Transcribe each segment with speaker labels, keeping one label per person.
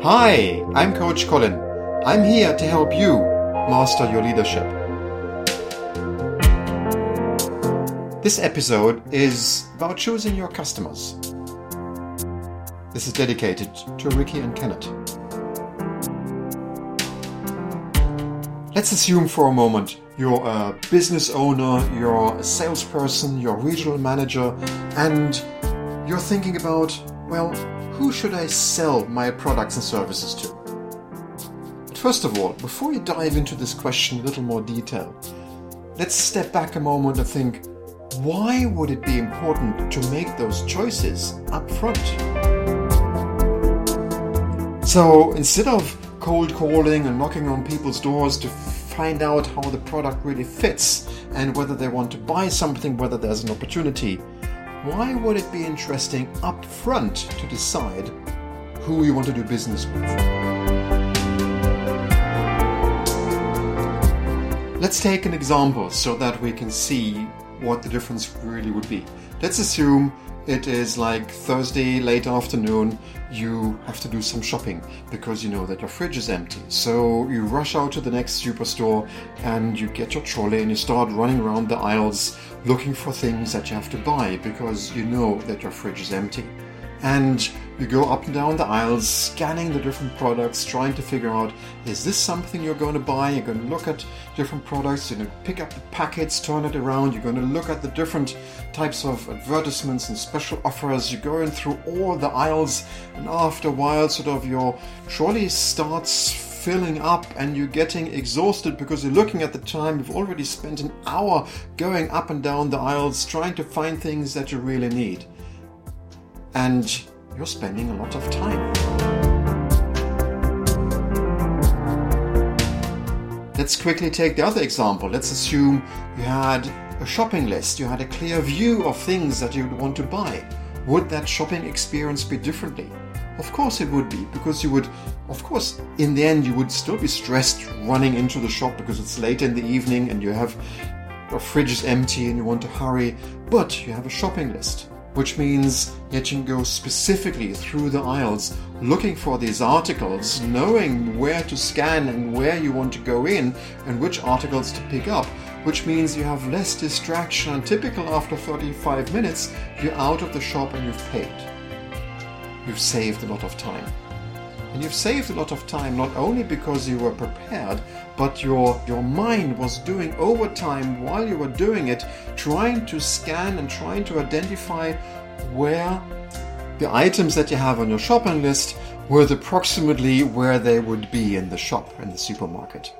Speaker 1: Hi, I'm Coach Colin. I'm here to help you master your leadership. This episode is about choosing your customers. This is dedicated to Ricky and Kenneth. Let's assume for a moment you're a business owner, you're a salesperson, you're a regional manager, and you're thinking about, well, who should I sell my products and services to? But first of all, before we dive into this question in a little more detail, let's step back a moment and think why would it be important to make those choices up front? So instead of cold calling and knocking on people's doors to find out how the product really fits and whether they want to buy something, whether there's an opportunity, why would it be interesting up front to decide who you want to do business with? Let's take an example so that we can see what the difference really would be. Let's assume it is like Thursday late afternoon, you have to do some shopping because you know that your fridge is empty. So you rush out to the next superstore and you get your trolley and you start running around the aisles looking for things that you have to buy because you know that your fridge is empty and you go up and down the aisles scanning the different products trying to figure out is this something you're going to buy? You're going to look at different products you're going to pick up the packets turn it around you're going to look at the different types of advertisements and special offers. You're going through all the aisles and after a while sort of your trolley starts filling up and you're getting exhausted because you're looking at the time. You've already spent an hour going up and down the aisles trying to find things that you really need. And you're spending a lot of time. Let's quickly take the other example. Let's assume you had a shopping list, you had a clear view of things that you'd want to buy. Would that shopping experience be differently? Of course it would be, because you would, of course, in the end, you would still be stressed running into the shop because it's late in the evening and you have your fridge is empty and you want to hurry, but you have a shopping list which means you can go specifically through the aisles looking for these articles, knowing where to scan and where you want to go in and which articles to pick up, which means you have less distraction and typical after 35 minutes you're out of the shop and you've paid. You've saved a lot of time. And you've saved a lot of time not only because you were prepared, but your, your mind was doing overtime while you were doing it, trying to scan and trying to identify where the items that you have on your shopping list were approximately where they would be in the shop, in the supermarket.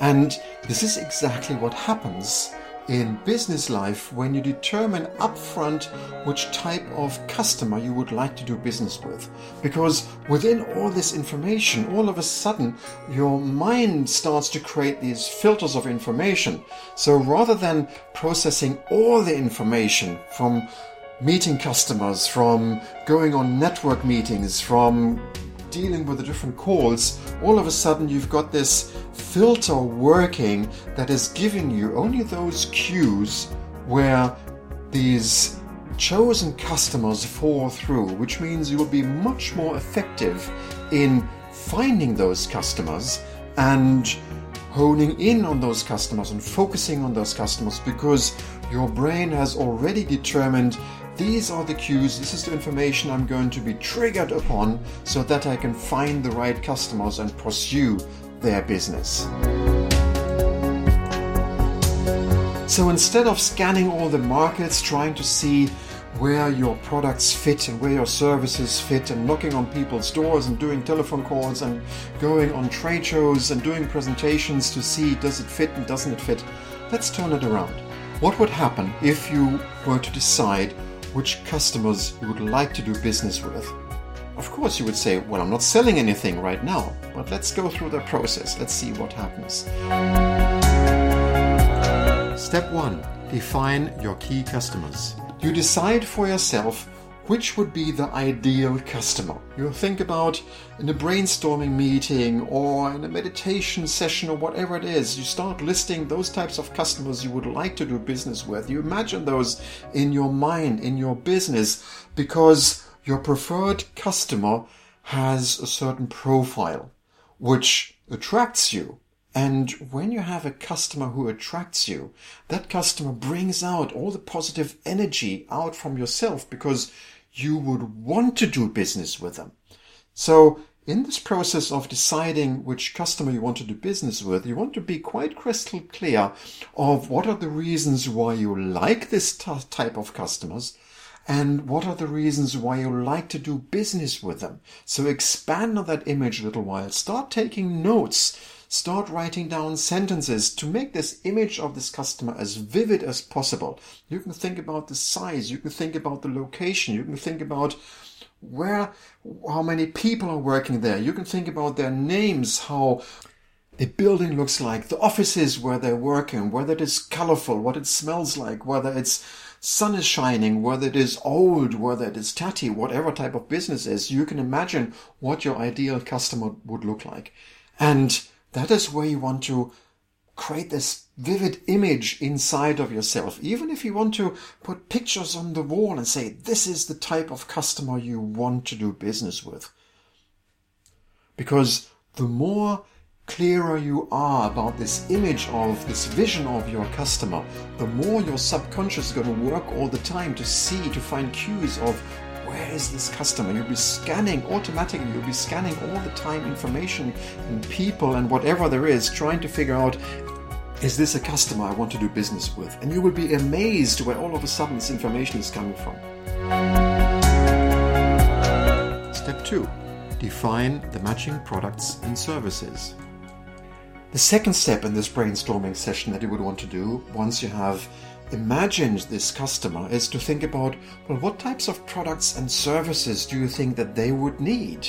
Speaker 1: And this is exactly what happens in business life when you determine upfront which type of customer you would like to do business with. Because within all this information, all of a sudden, your mind starts to create these filters of information. So rather than processing all the information from meeting customers, from going on network meetings, from dealing with the different calls, all of a sudden you've got this filter working that is giving you only those cues where these chosen customers fall through, which means you will be much more effective in finding those customers and honing in on those customers and focusing on those customers because your brain has already determined these are the cues, this is the information I'm going to be triggered upon so that I can find the right customers and pursue their business. So instead of scanning all the markets, trying to see where your products fit and where your services fit and knocking on people's doors and doing telephone calls and going on trade shows and doing presentations to see does it fit and doesn't it fit, let's turn it around. What would happen if you were to decide which customers you would like to do business with. Of course, you would say, Well, I'm not selling anything right now, but let's go through the process. Let's see what happens. Step 1 Define your key customers. You decide for yourself which would be the ideal customer. You think about in a brainstorming meeting or in a meditation session or whatever it is, you start listing those types of customers you would like to do business with. You imagine those in your mind, in your business, because your preferred customer has a certain profile which attracts you. And when you have a customer who attracts you, that customer brings out all the positive energy out from yourself because you would want to do business with them. So in this process of deciding which customer you want to do business with, you want to be quite crystal clear of what are the reasons why you like this t- type of customers and what are the reasons why you like to do business with them. So expand on that image a little while. Start taking notes. Start writing down sentences to make this image of this customer as vivid as possible. You can think about the size. You can think about the location. You can think about where, how many people are working there. You can think about their names, how the building looks like, the offices where they're working, whether it is colorful, what it smells like, whether it's sun is shining, whether it is old, whether it is tatty, whatever type of business is, you can imagine what your ideal customer would look like. And that is where you want to create this vivid image inside of yourself. Even if you want to put pictures on the wall and say, this is the type of customer you want to do business with. Because the more clearer you are about this image of this vision of your customer, the more your subconscious is going to work all the time to see, to find cues of where is this customer? You'll be scanning automatically, you'll be scanning all the time information and people and whatever there is, trying to figure out is this a customer I want to do business with? And you will be amazed where all of a sudden this information is coming from. Step 2 Define the matching products and services. The second step in this brainstorming session that you would want to do once you have imagined this customer is to think about well, what types of products and services do you think that they would need?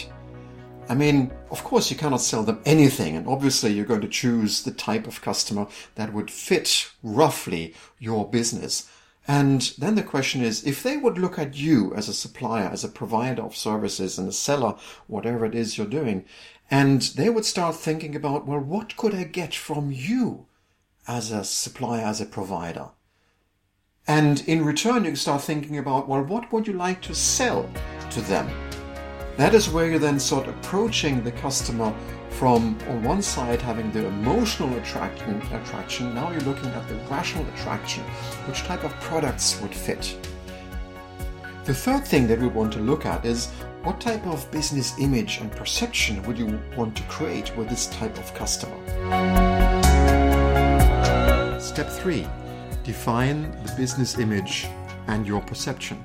Speaker 1: I mean, of course, you cannot sell them anything, and obviously, you're going to choose the type of customer that would fit roughly your business. And then the question is if they would look at you as a supplier, as a provider of services, and a seller, whatever it is you're doing, and they would start thinking about, well, what could I get from you as a supplier, as a provider? And in return, you start thinking about, well, what would you like to sell to them? That is where you're then start approaching the customer from on one side having the emotional attraction attraction. Now you're looking at the rational attraction which type of products would fit. The third thing that we want to look at is what type of business image and perception would you want to create with this type of customer? Step 3 define the business image and your perception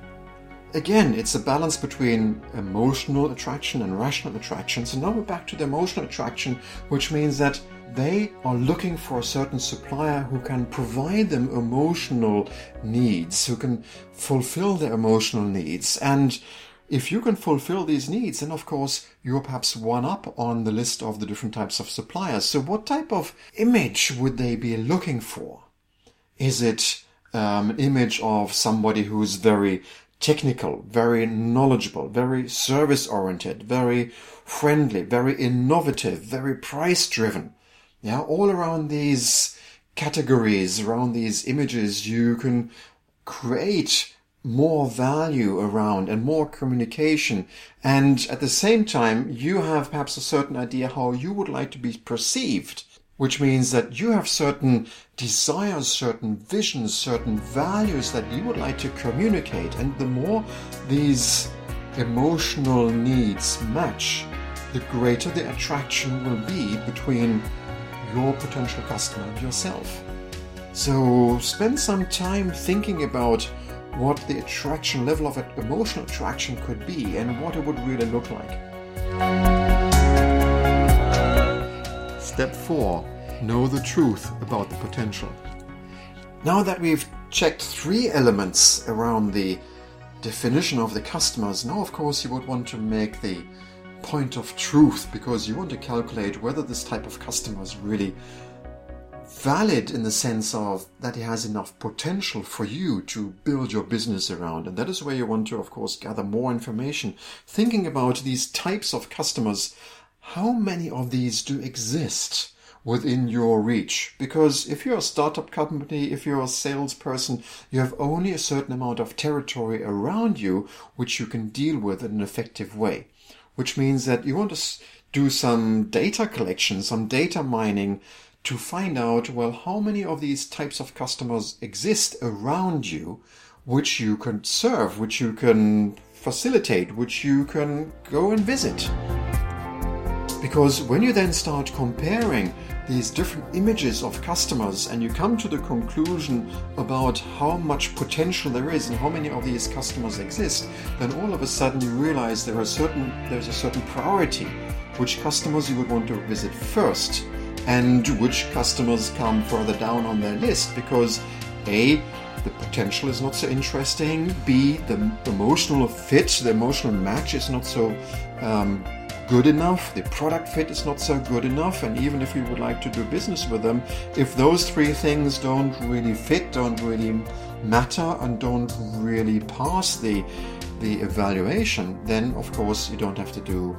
Speaker 1: again, it's a balance between emotional attraction and rational attraction. So now we're back to the emotional attraction, which means that they are looking for a certain supplier who can provide them emotional needs, who can fulfill their emotional needs. And if you can fulfill these needs, then of course you're perhaps one up on the list of the different types of suppliers. So what type of image would they be looking for? Is it um, an image of somebody who's very technical, very knowledgeable, very service oriented, very friendly, very innovative, very price driven. Yeah, all around these categories, around these images, you can create more value around and more communication. And at the same time, you have perhaps a certain idea how you would like to be perceived which means that you have certain desires, certain visions, certain values that you would like to communicate. And the more these emotional needs match, the greater the attraction will be between your potential customer and yourself. So spend some time thinking about what the attraction level of emotional attraction could be and what it would really look like. Step 4 Know the truth about the potential. Now that we've checked three elements around the definition of the customers, now of course you would want to make the point of truth because you want to calculate whether this type of customer is really valid in the sense of that he has enough potential for you to build your business around. And that is where you want to, of course, gather more information. Thinking about these types of customers how many of these do exist within your reach? Because if you're a startup company, if you're a salesperson, you have only a certain amount of territory around you which you can deal with in an effective way. which means that you want to do some data collection, some data mining to find out, well, how many of these types of customers exist around you, which you can serve, which you can facilitate, which you can go and visit. Because when you then start comparing these different images of customers and you come to the conclusion about how much potential there is and how many of these customers exist, then all of a sudden you realize there are certain there's a certain priority. Which customers you would want to visit first and which customers come further down on their list because A, the potential is not so interesting, B, the emotional fit, the emotional match is not so um, good enough, the product fit is not so good enough, and even if we would like to do business with them, if those three things don't really fit, don't really matter, and don't really pass the the evaluation, then of course you don't have to do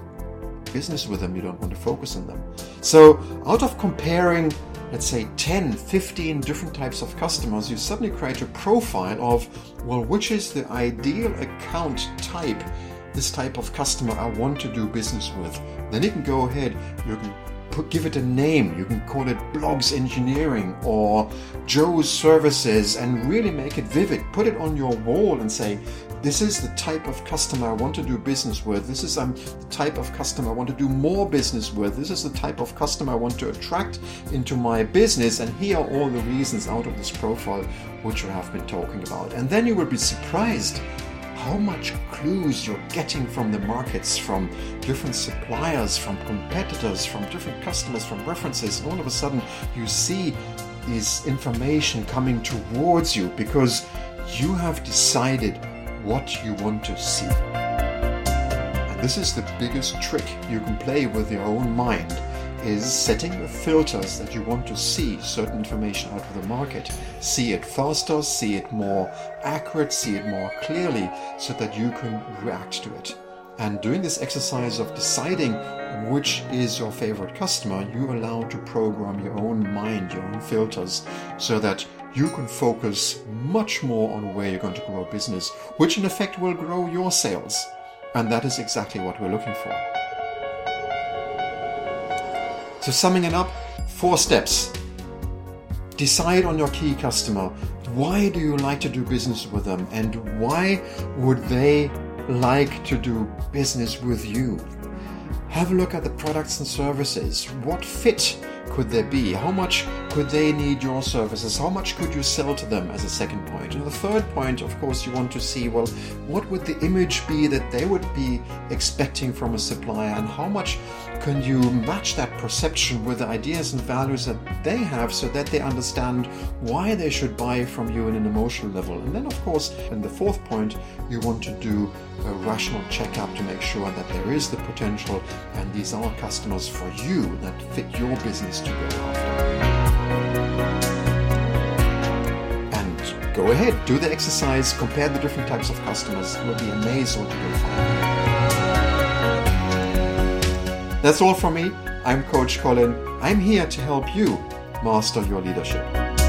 Speaker 1: business with them, you don't want to focus on them. So, out of comparing, let's say, 10, 15 different types of customers, you suddenly create a profile of, well, which is the ideal account type, this type of customer I want to do business with. Then you can go ahead, you can put, give it a name. You can call it Bloggs Engineering or Joe's Services and really make it vivid. Put it on your wall and say, this is the type of customer I want to do business with. This is um, the type of customer I want to do more business with. This is the type of customer I want to attract into my business. And here are all the reasons out of this profile which I have been talking about. And then you will be surprised how much clues you're getting from the markets, from different suppliers, from competitors, from different customers, from references. All of a sudden, you see this information coming towards you because you have decided what you want to see. And this is the biggest trick you can play with your own mind is setting the filters that you want to see certain information out of the market. See it faster, see it more accurate, see it more clearly so that you can react to it. And doing this exercise of deciding which is your favorite customer, you allow to program your own mind, your own filters, so that you can focus much more on where you're going to grow business, which in effect will grow your sales. And that is exactly what we're looking for. So, summing it up, four steps. Decide on your key customer. Why do you like to do business with them? And why would they like to do business with you? Have a look at the products and services. What fit could there be? How much could they need your services? How much could you sell to them as a second point? And the third point, of course, you want to see well, what would the image be that they would be expecting from a supplier, and how much can you match that perception with the ideas and values that they have so that they understand why they should buy from you in an emotional level? And then, of course, in the fourth point, you want to do a rational checkup to make sure that there is the potential and these are customers for you that fit your business to go after. Go ahead, do the exercise, compare the different types of customers. You'll be amazed what you will find. That's all from me. I'm Coach Colin. I'm here to help you master your leadership.